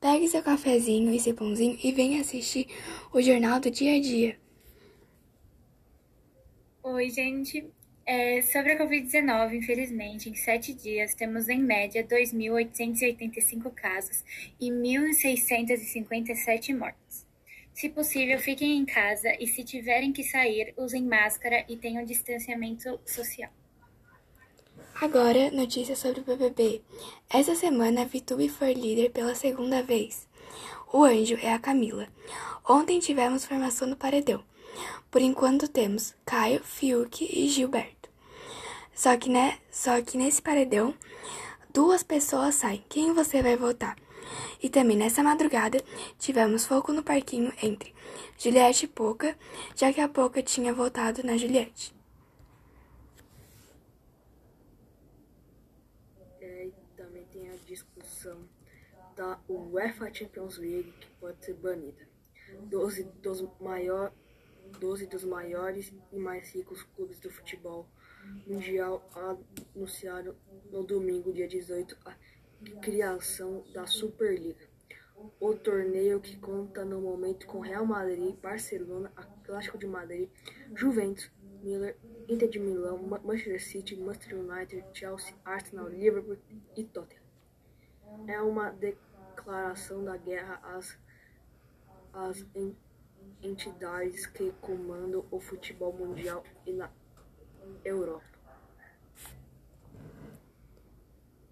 Pegue seu cafezinho e seu pãozinho e venha assistir o Jornal do Dia a Dia. Oi, gente. É, sobre a Covid-19, infelizmente, em sete dias temos em média 2.885 casos e 1.657 mortes. Se possível, fiquem em casa e, se tiverem que sair, usem máscara e tenham distanciamento social. Agora, notícias sobre o BBB. Essa semana, a Vitube foi líder pela segunda vez. O anjo é a Camila. Ontem tivemos formação no paredão. Por enquanto temos Caio, Fiuk e Gilberto. Só que, né, só que nesse paredão, duas pessoas saem. Quem você vai votar? E também nessa madrugada tivemos fogo no parquinho entre Juliette e Poca, já que a Poca tinha votado na Juliette. É, e também tem a discussão da UEFA Champions League que pode ser banida. 12 dos, maior, 12 dos maiores e mais ricos clubes do futebol mundial anunciaram no domingo, dia 18, a criação da Superliga. O torneio que conta no momento com Real Madrid, Barcelona, Atlético de Madrid, Juventus, Miller, Inter de Milão, Manchester City, Manchester United, Chelsea, Arsenal, Liverpool e Tottenham. É uma declaração da guerra às, às entidades que comandam o futebol mundial e na Europa.